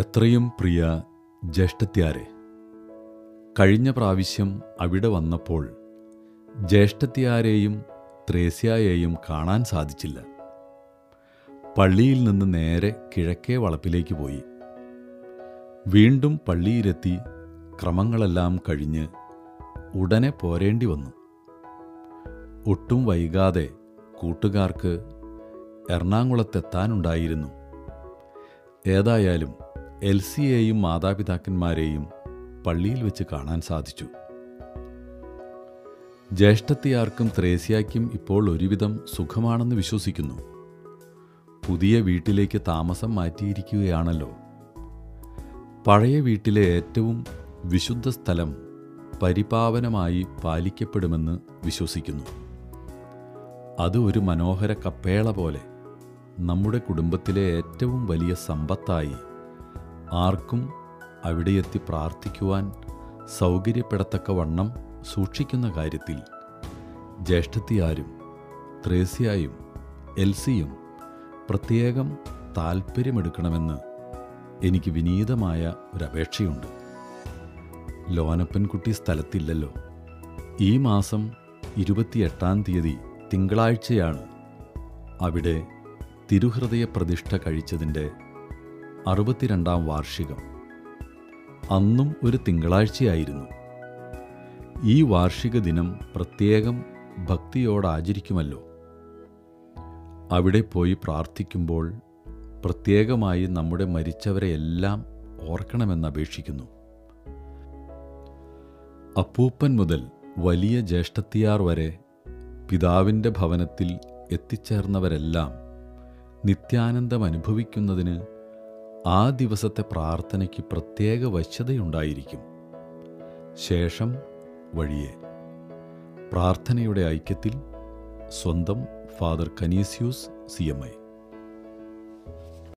എത്രയും പ്രിയ ജ്യേഷ്ഠത്യാരെ കഴിഞ്ഞ പ്രാവശ്യം അവിടെ വന്നപ്പോൾ ജ്യേഷ്ഠത്യാരെയും ത്രേസ്യായെയും കാണാൻ സാധിച്ചില്ല. പള്ളിയിൽ നിന്ന് നേരെ കിഴക്കേ വളപ്പിലേക്ക് പോയി. വീണ്ടും പള്ളിയിലെത്തി ക്രമങ്ങളെല്ലാം കഴിഞ്ഞ് ഉടനെ പോരേണ്ടി വന്നു. ഒട്ടും വൈകാതെ കൂട്ടുകാർക്ക് എറണാകുളത്തെത്താനുണ്ടായിരുന്നു. ഏതായാലും എൽസിയെയും മാതാപിതാക്കന്മാരെയും പള്ളിയിൽ വെച്ച് കാണാൻ സാധിച്ചു. ജ്യേഷ്ഠത്തിയാർക്കും ത്രേസ്യയ്ക്കും ഇപ്പോൾ ഒരുവിധം സുഖമാണെന്ന് വിശ്വസിക്കുന്നു. പുതിയ വീട്ടിലേക്ക് താമസം മാറ്റിയിരിക്കുകയാണല്ലോ. പഴയ വീട്ടിലെ ഏറ്റവും വിശുദ്ധ സ്ഥലം പരിപാവനമായി പാലിക്കപ്പെടുമെന്ന് വിശ്വസിക്കുന്നു. അത് ഒരു മനോഹര കപ്പേള പോലെ നമ്മുടെ കുടുംബത്തിലെ ഏറ്റവും വലിയ സമ്പത്തായി ആർക്കും അവിടെയെത്തി പ്രാർത്ഥിക്കുവാൻ സൗകര്യപ്പെടത്തക്ക വണ്ണം സൂക്ഷിക്കുന്ന കാര്യത്തിൽ ജ്യേഷ്ഠത്തിയാരും ത്രേസ്യായും എൽസിയും പ്രത്യേകം താൽപ്പര്യമെടുക്കണമെന്ന് എനിക്ക് വിനീതമായ ഒരപേക്ഷയുണ്ട്. ലോനപ്പൻകുട്ടി സ്ഥലത്തില്ലല്ലോ. ഈ മാസം ഇരുപത്തിയെട്ടാം തീയതി തിങ്കളാഴ്ചയാണ് അവിടെ തിരുഹൃദയ പ്രതിഷ്ഠ കഴിച്ചതിന്റെ അറുപത്തിരണ്ടാം വാർഷികം. അന്നും ഒരു തിങ്കളാഴ്ചയായിരുന്നു. ഈ വാർഷിക ദിനം പ്രത്യേകം ഭക്തിയോടെ ആചരിക്കുമല്ലോ അവിടെ പോയി പ്രാർത്ഥിക്കുമ്പോൾ പ്രത്യേകമായി നമ്മുടെ മരിച്ചവരെയെല്ലാം ഓർക്കണമെന്നപേക്ഷിക്കുന്നു അപ്പൂപ്പൻ മുതൽ വലിയ ജ്യേഷ്ഠത്തിയാർ വരെ പിതാവിന്റെ ഭവനത്തിൽ എത്തിച്ചേർന്നവരെല്ലാം നിത്യാനന്ദം അനുഭവിക്കുന്നതിന് ആ ദിവസത്തെ പ്രാർത്ഥനയ്ക്ക് പ്രത്യേക വശ്യതയുണ്ടായിരിക്കും ശേഷം വഴിയെ. പ്രാർത്ഥനയുടെ ഐക്യത്തിൽ സ്വന്തം father Canisius C M I.